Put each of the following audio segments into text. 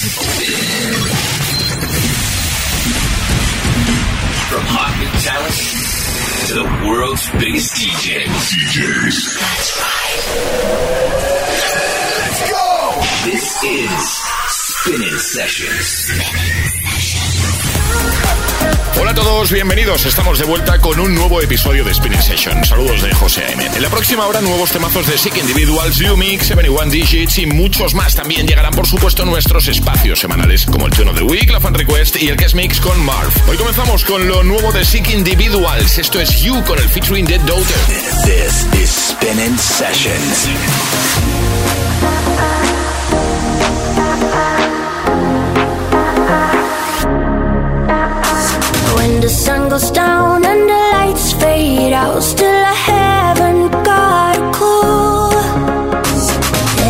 From hot new talent to the world's biggest DJs. DJs. That's right. Let's go! This is Spinnin Sessions. Hola a todos, bienvenidos. Estamos de vuelta con un nuevo episodio de Spinning Session. Saludos de José A.M. En la próxima hora, nuevos temazos de Sick Individuals, Lumix, 71 Digits y muchos más. También llegarán, por supuesto, nuestros espacios semanales, como el Tune of the Week, la Fan Request y el Guest Mix con Marv. Hoy comenzamos con lo nuevo de Sick Individuals. Esto es You con el featuring de Daughter. This is Spinning Sessions. When the sun goes down and the lights fade out, still I haven't got a clue.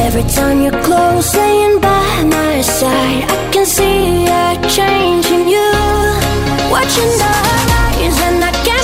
Every time you're close, laying by my side, I can see a change in you. Watching the horizon, I can't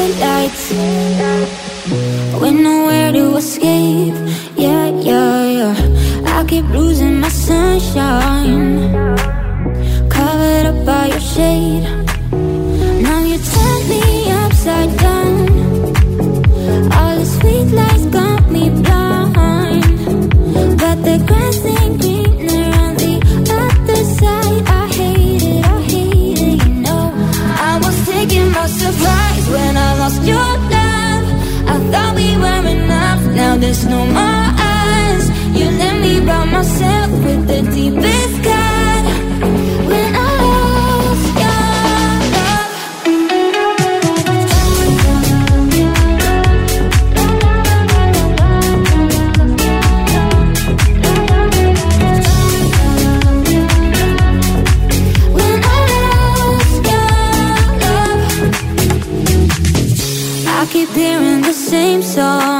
the headlights with nowhere to escape. Yeah, yeah, yeah. I keep losing my sunshine, covered up by your shade. When I lost your love. I thought we were enough, now there's no more us. You let me by myself with the deepest cut. son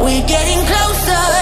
We're getting closer.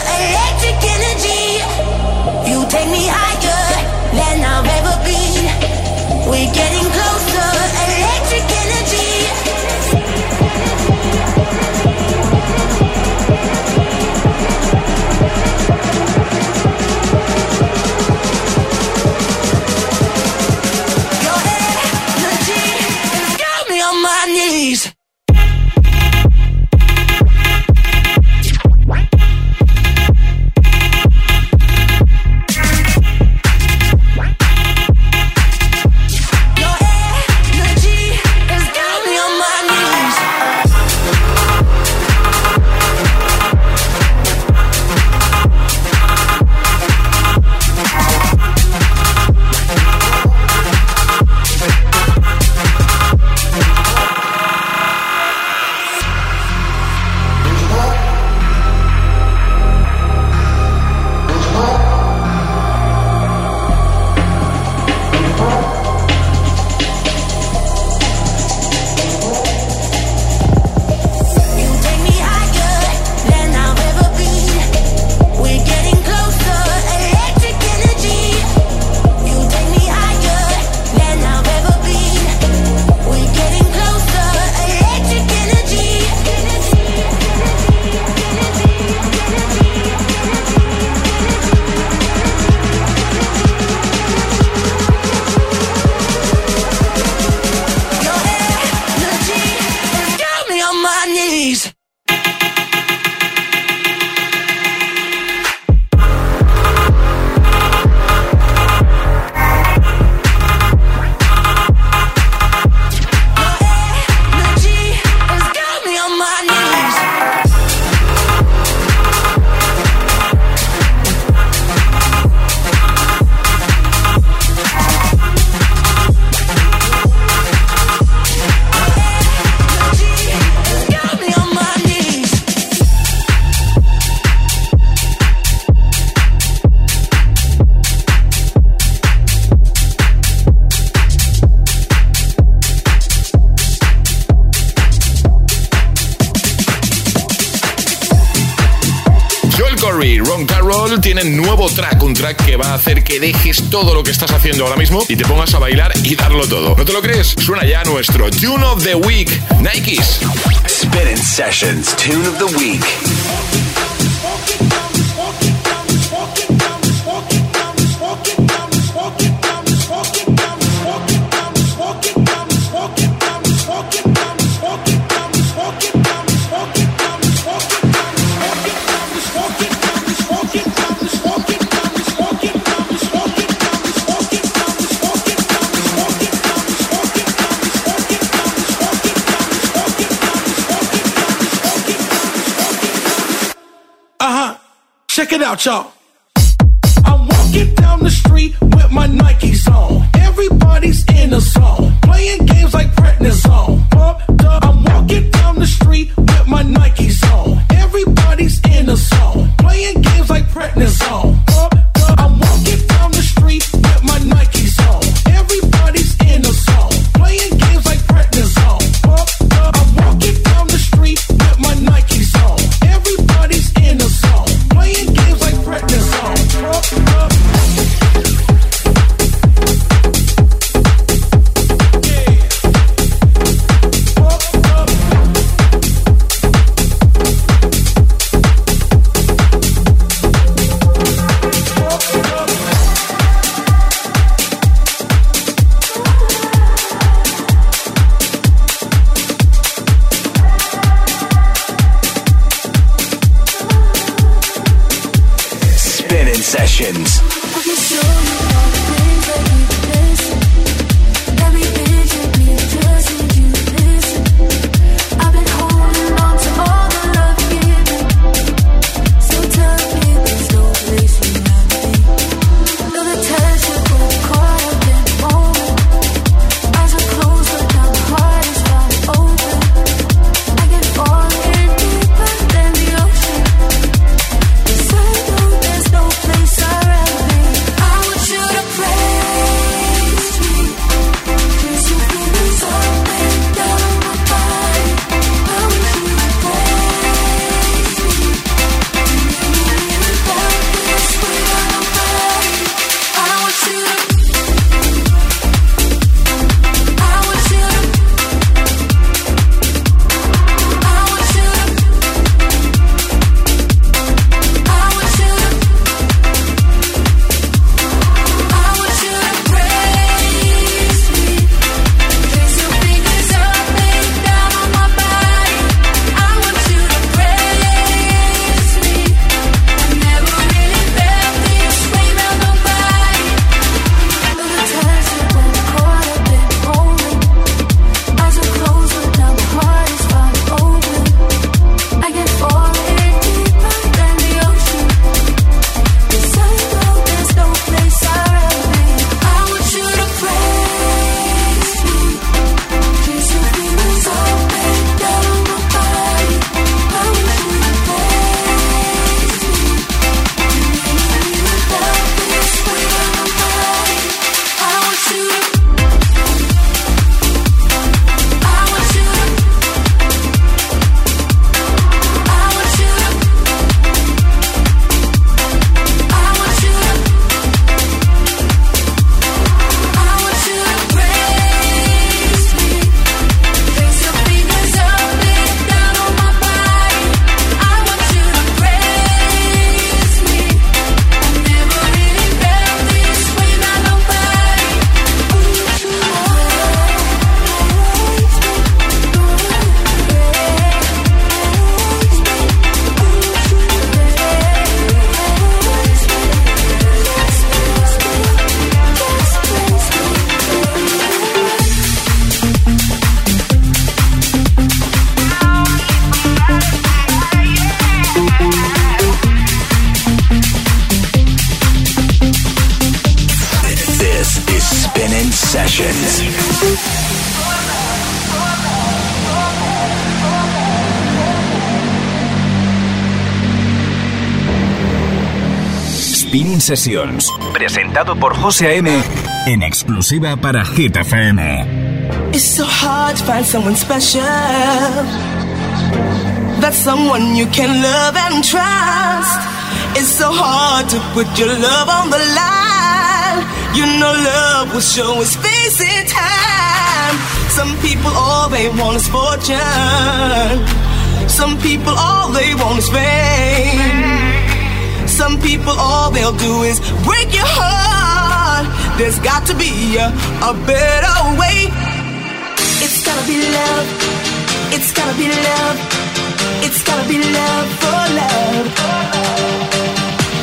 que dejes todo lo que estás haciendo ahora mismo y te pongas a bailar y darlo todo. ¿No te lo crees? Suena ya nuestro Tune of the Week, Nikes. Spinning Sessions, Tune of the Week. Tchau. Sessions, presentado por José A.M. en exclusiva para Hit FM. It's so hard to find someone special. That's someone you can love and trust. It's so hard to put your love on the line. You know love will show its face in time. Some people all they want is fortune. Some people all they want is fame. Some people all they'll do is break your heart. There's got to be a, a better way. It's gotta be love. It's gotta be love. It's gotta be love for love.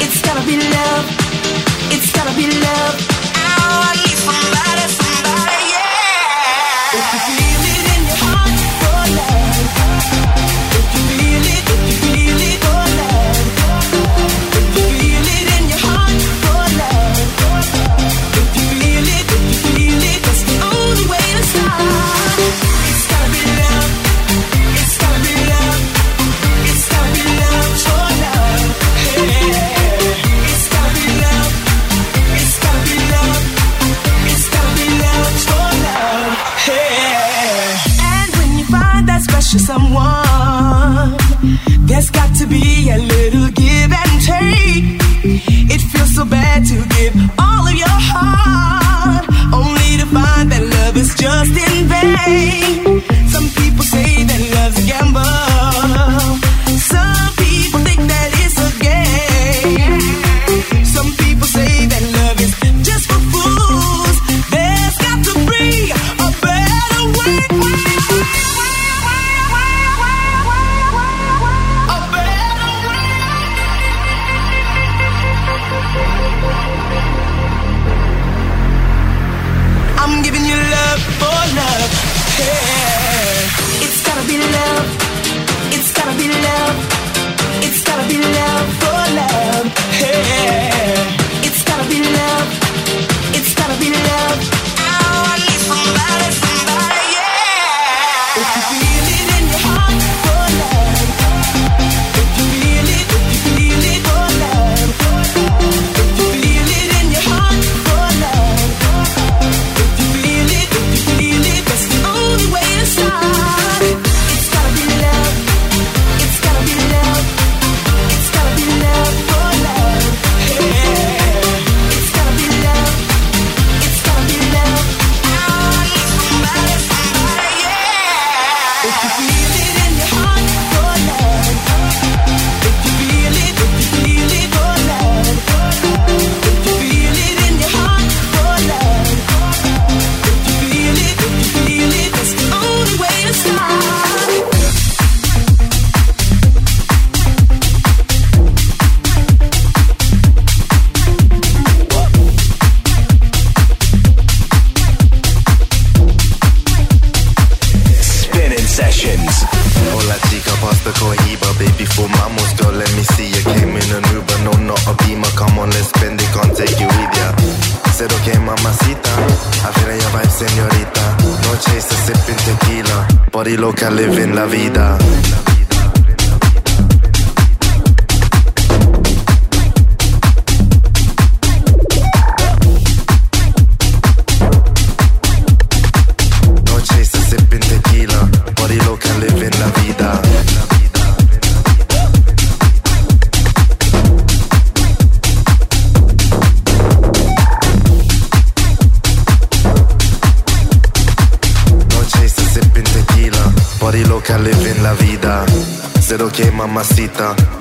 It's gotta be love. It's gotta be love. Oh, I need somebody, somebody, yeah. To be a little give and take. It feels so bad to give all of your heart, only to find that love is just in vain. Some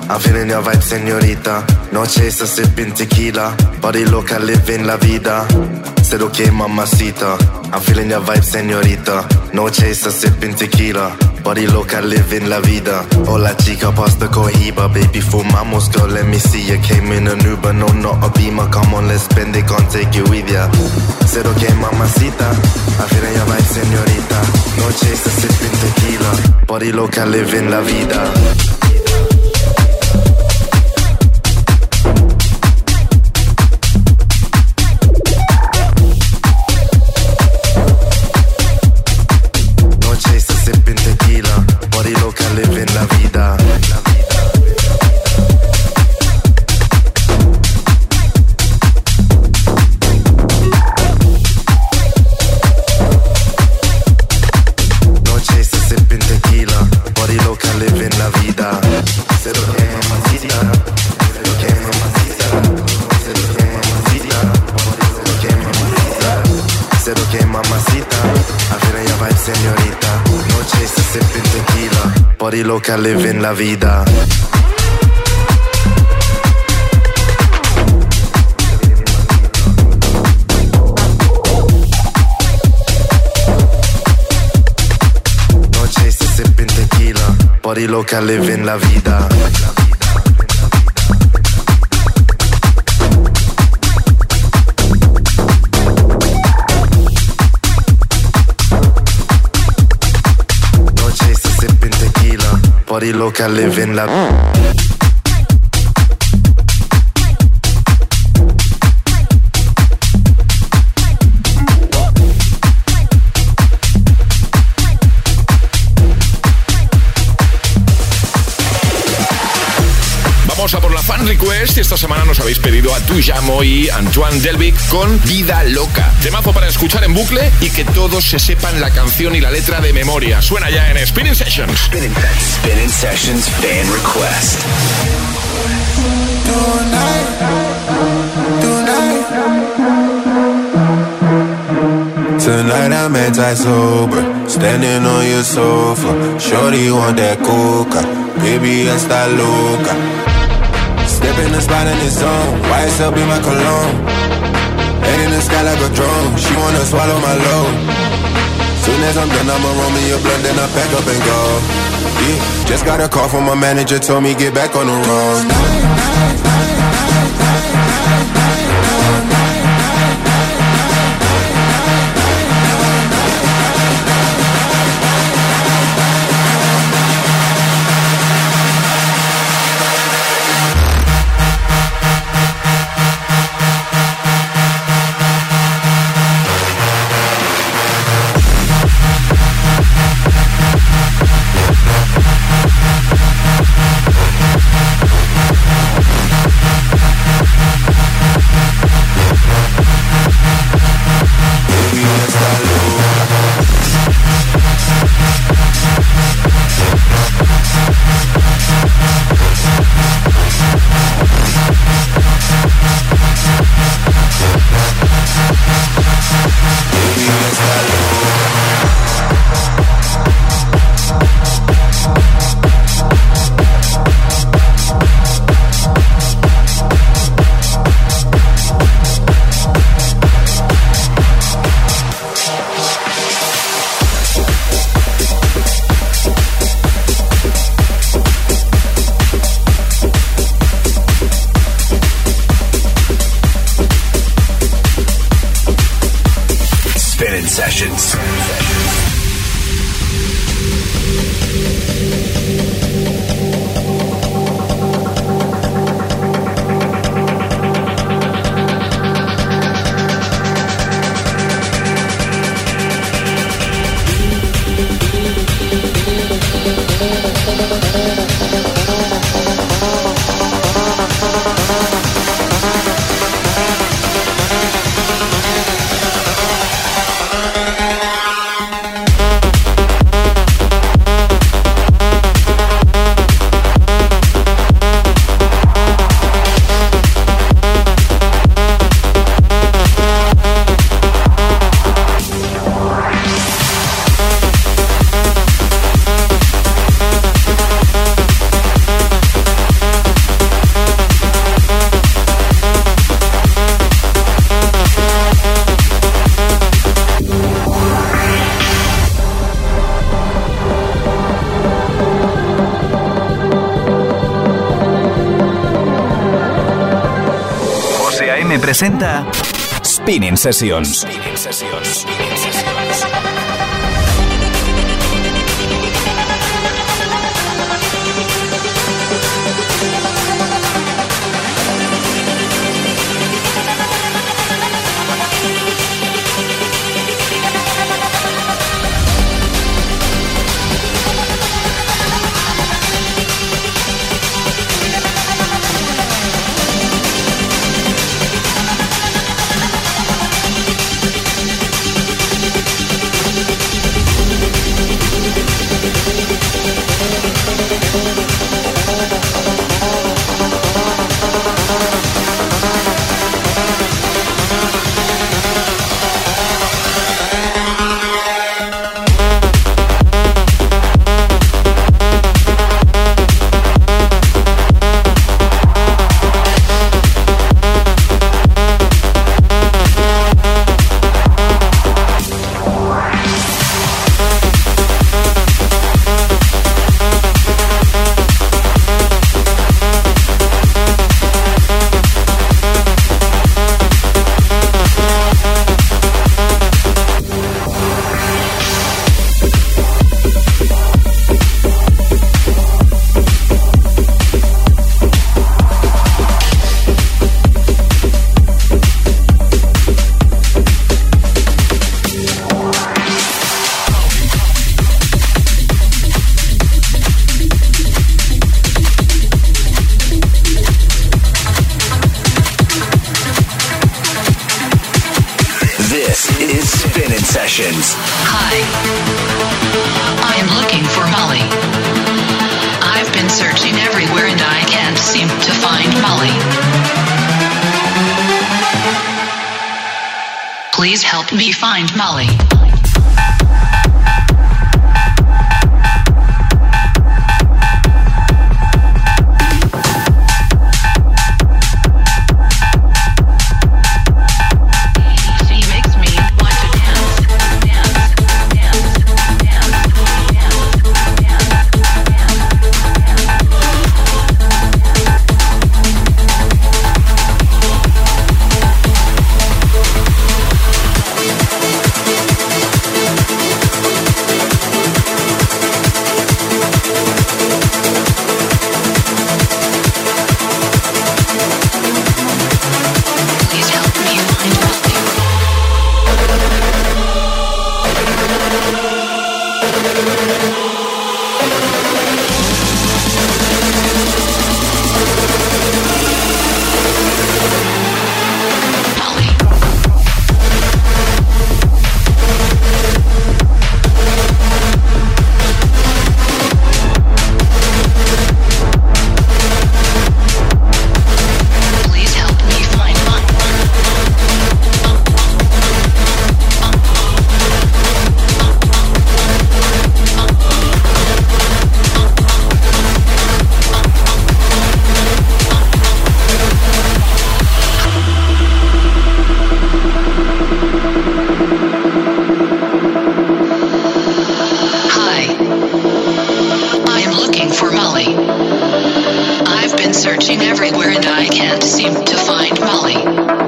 I'm feeling your vibe, señorita. No chaser, sipping tequila. Body loca, living la vida. Said okay, mamacita. I'm feeling your vibe, señorita. No chaser, sipping tequila. Body loca, living la vida. Hola chica, pasta cohiba. Baby, fumamos, girl, let me see you. Came in an Uber, no, not a Beamer. Come on, let's spend it, can't take you with ya. Said okay, mamacita. I'm feeling your vibe, señorita. No chaser, sipping tequila. Body loca, living la vida. Body loca, living la vida. No chaser, sipping tequila, body loca, living la vida. Body loca, living la request y esta semana nos habéis pedido a Tujamo y Antoine Delvic con Vida Loca. Temazo para escuchar en bucle y que todos se sepan la canción y la letra de memoria. Suena ya en Spinning Sessions. Spinning, spinning Sessions fan request. Tonight I'm anti-sober, standing on your sofa. Shorty want that coca, baby está loca. Step in the spot in the zone, why YSL be my cologne. Head in the sky like a drone, she wanna swallow my load. Soon as I'm done, I'ma roll me a blunt, then I pack up and go. Yeah, just got a call from my manager, told me get back on the road. Presenta Spinning Sessions. Spinning Sessions. Spinnin Sessions. Hi. I am looking for Molly. I've been searching everywhere and I can't seem to find Molly. Please help me find Molly. Entramos to find la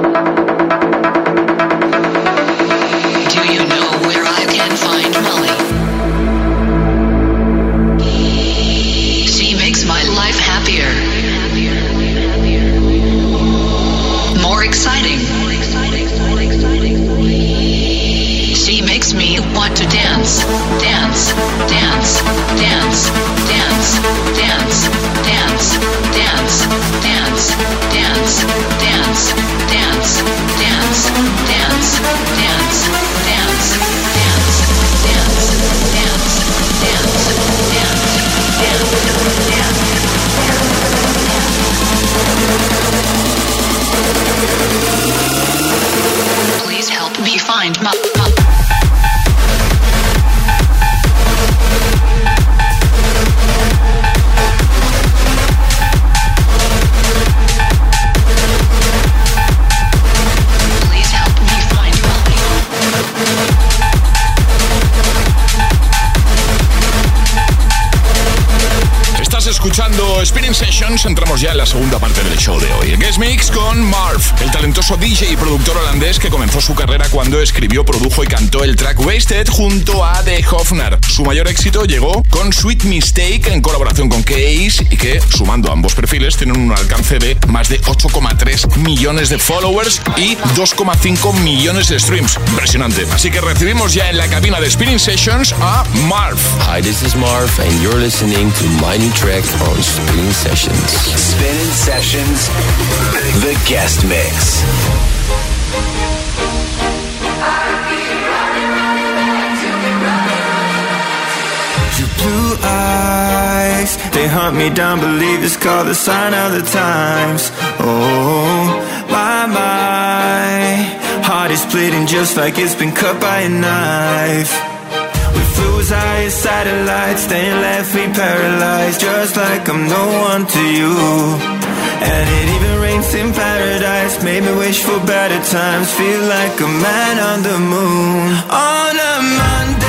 segunda parte del show de hoy. Guest Mix con Marv, el talentoso DJ y productor holandés que comenzó su carrera cuando escribió, produjo y cantó el track Wasted junto a The Hofner. Su mayor éxito llegó con Sweet Mistake en colaboración con Case y que, sumando ambos perfiles, tienen un alcance de más de 8,3 millones de followers y 2,5 millones de streams. Impresionante. Así que recibimos ya en la cabina de Spinning Sessions a Marv. Hi, this is Marv and you're listening to my new track on Spinning Sessions. Spinning Sessions, the guest mix. They hunt me down, believe it's called the sign of the times. Oh, my, my, heart is bleeding just like it's been cut by a knife. We Flew high as satellites, then left me paralyzed Just like I'm no one to you And it even rains in paradise. Made me wish for better times. Feel like a man on the moon. On a Monday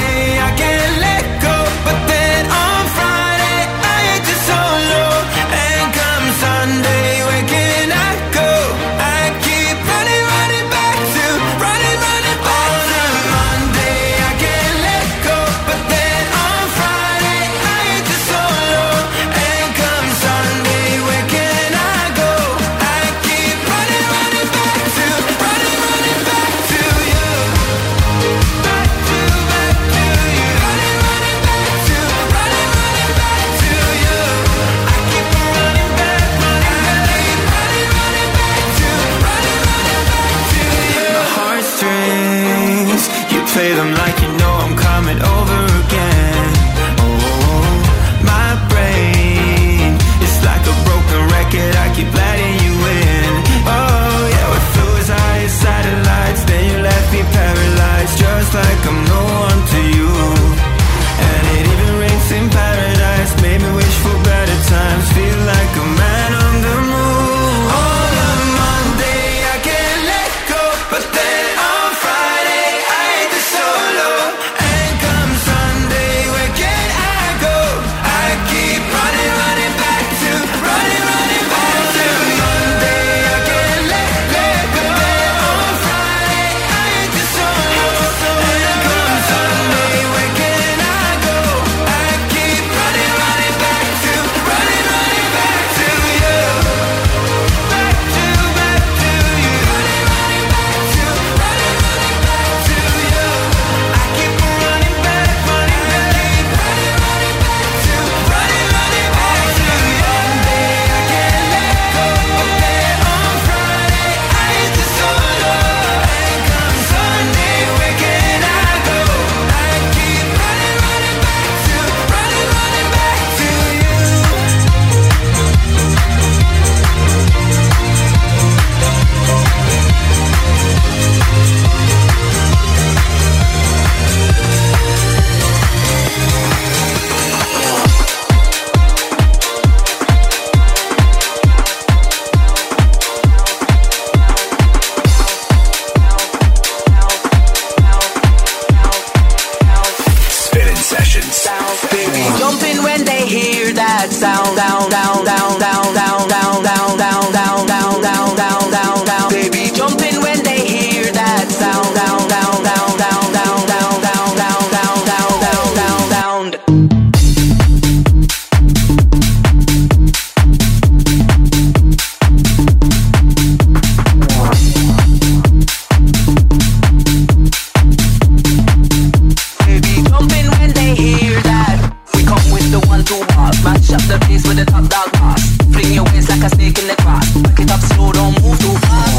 don't move your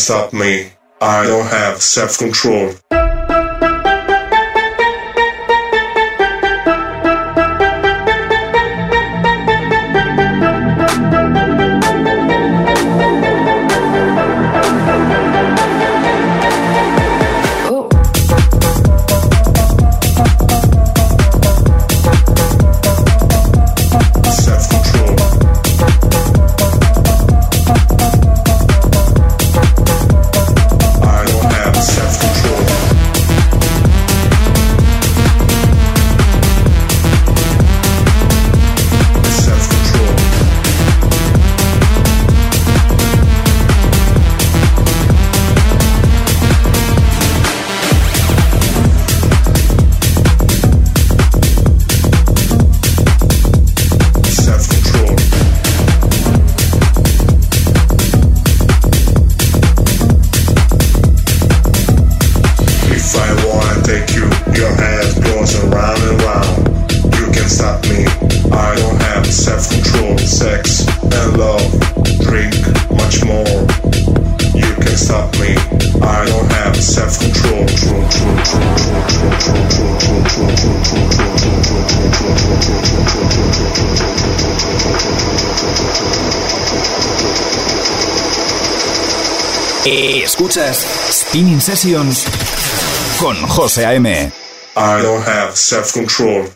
stop me. I don't have self control. I don't have self-control. Escuchas Spinnin Sessions con José A.M. I don't have self-control.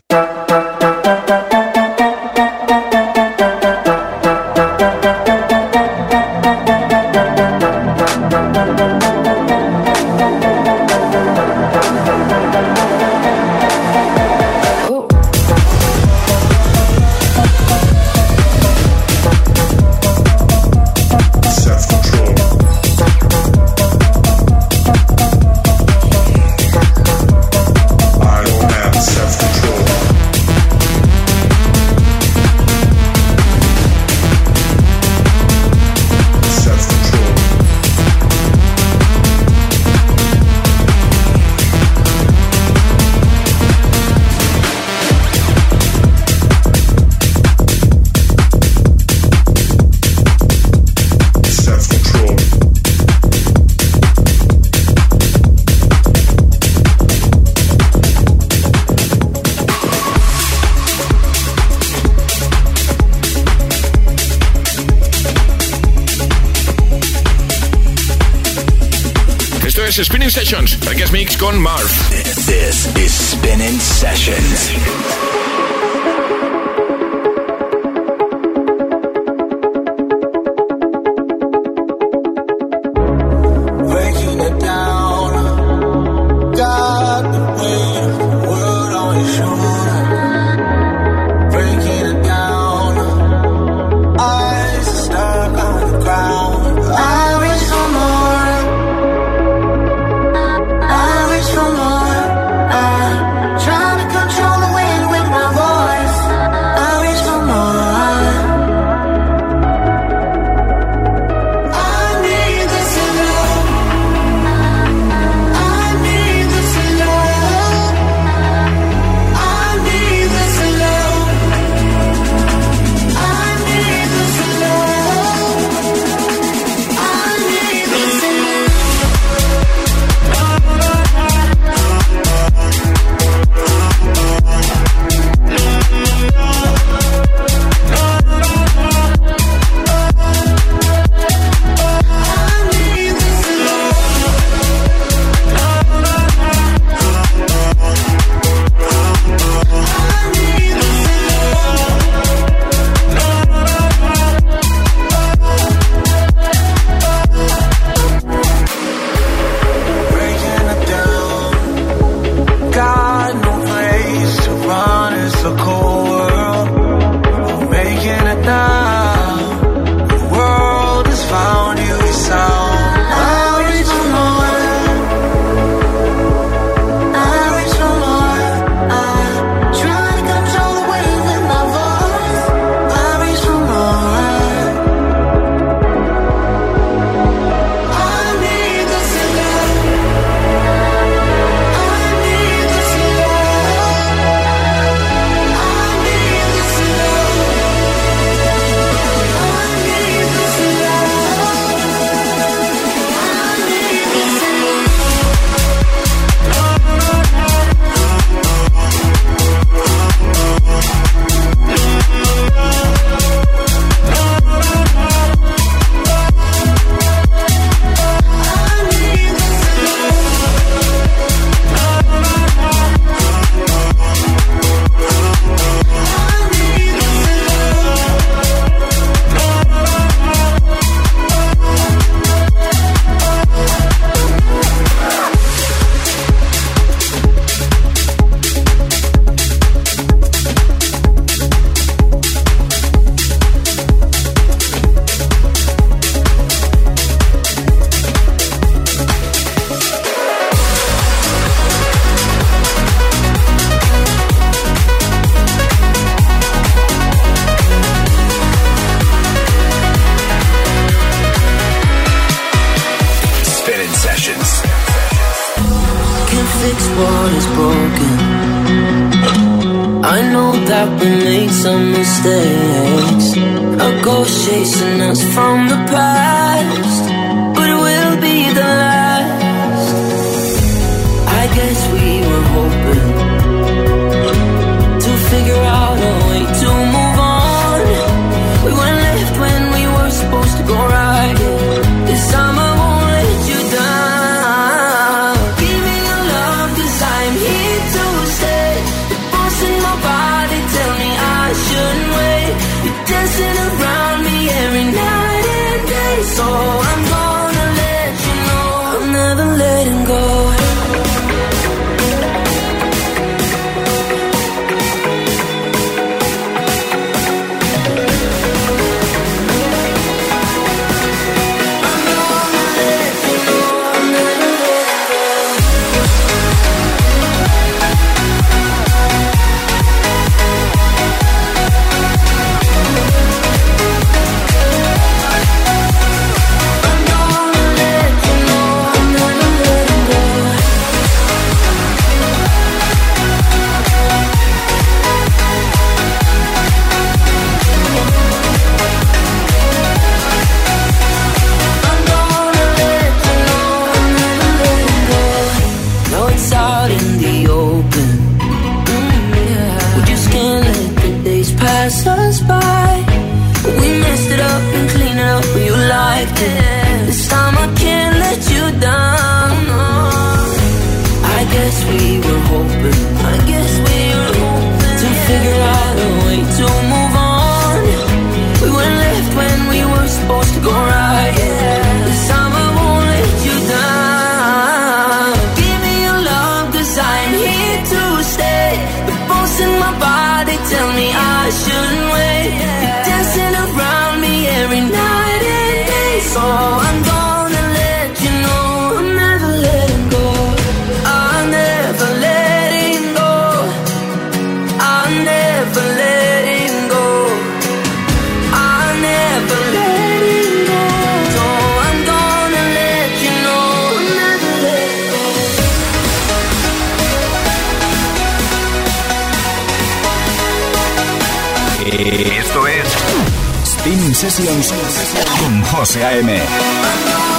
AM.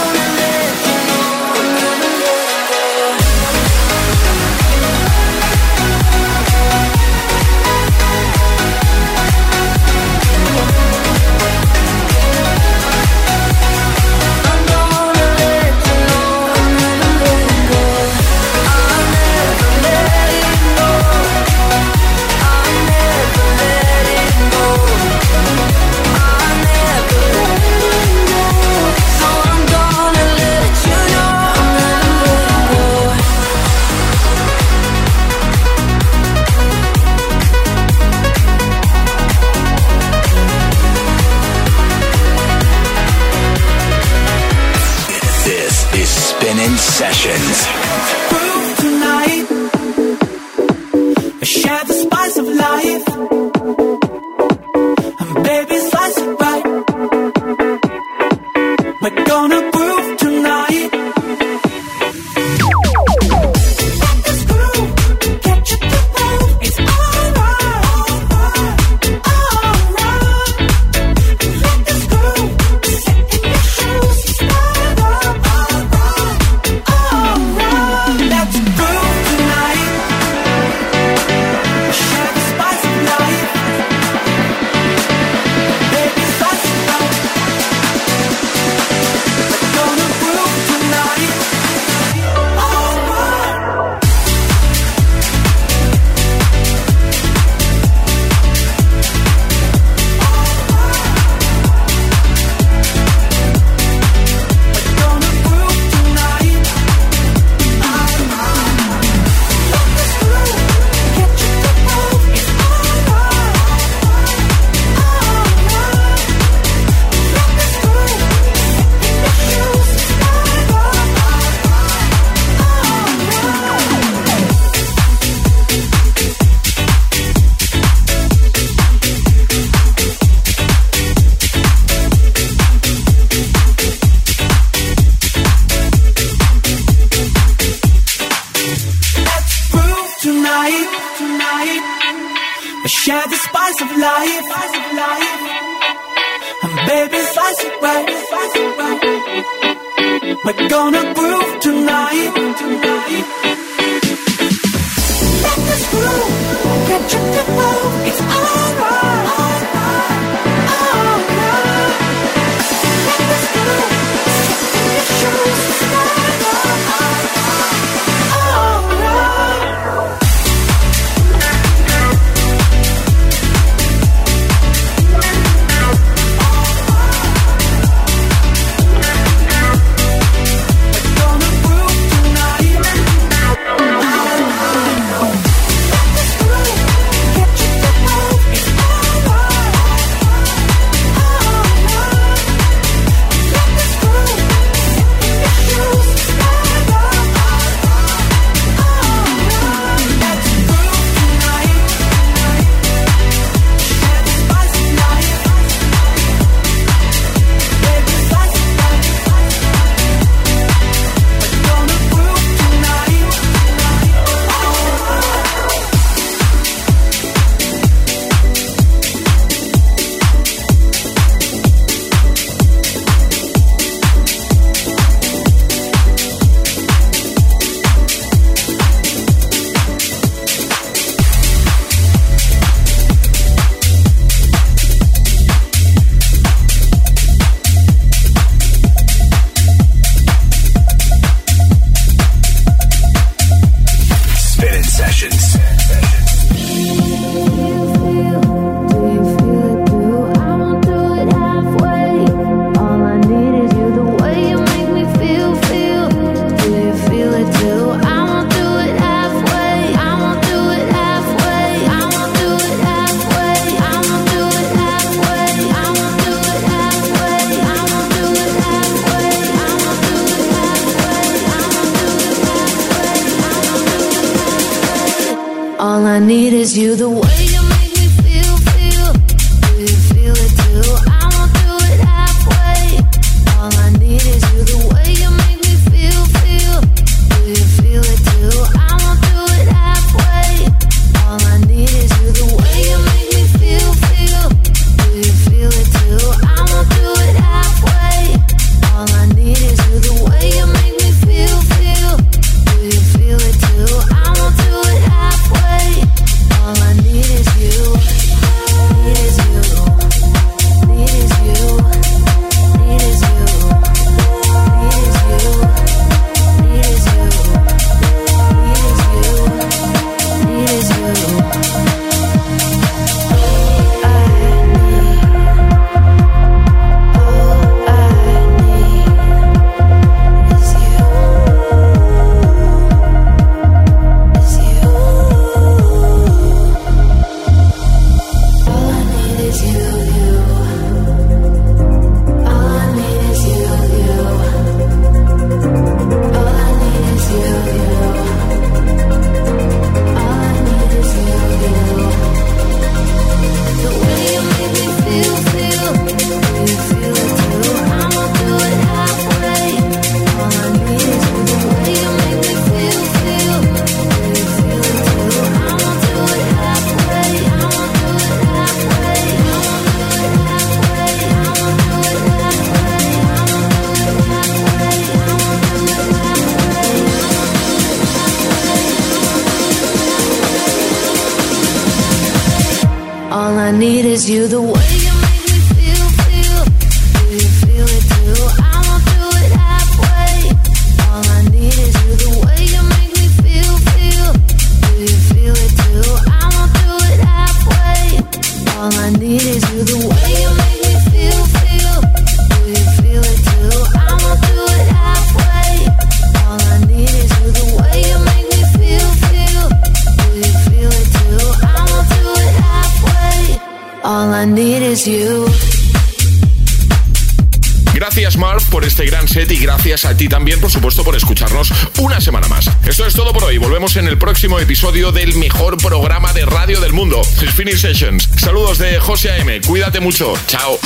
gracias a ti también, por supuesto, por escucharnos una semana más. Eso es todo por hoy. Volvemos en el próximo episodio del mejor programa de radio del mundo, Spinning Sessions. Saludos de José AM. Cuídate mucho. Chao.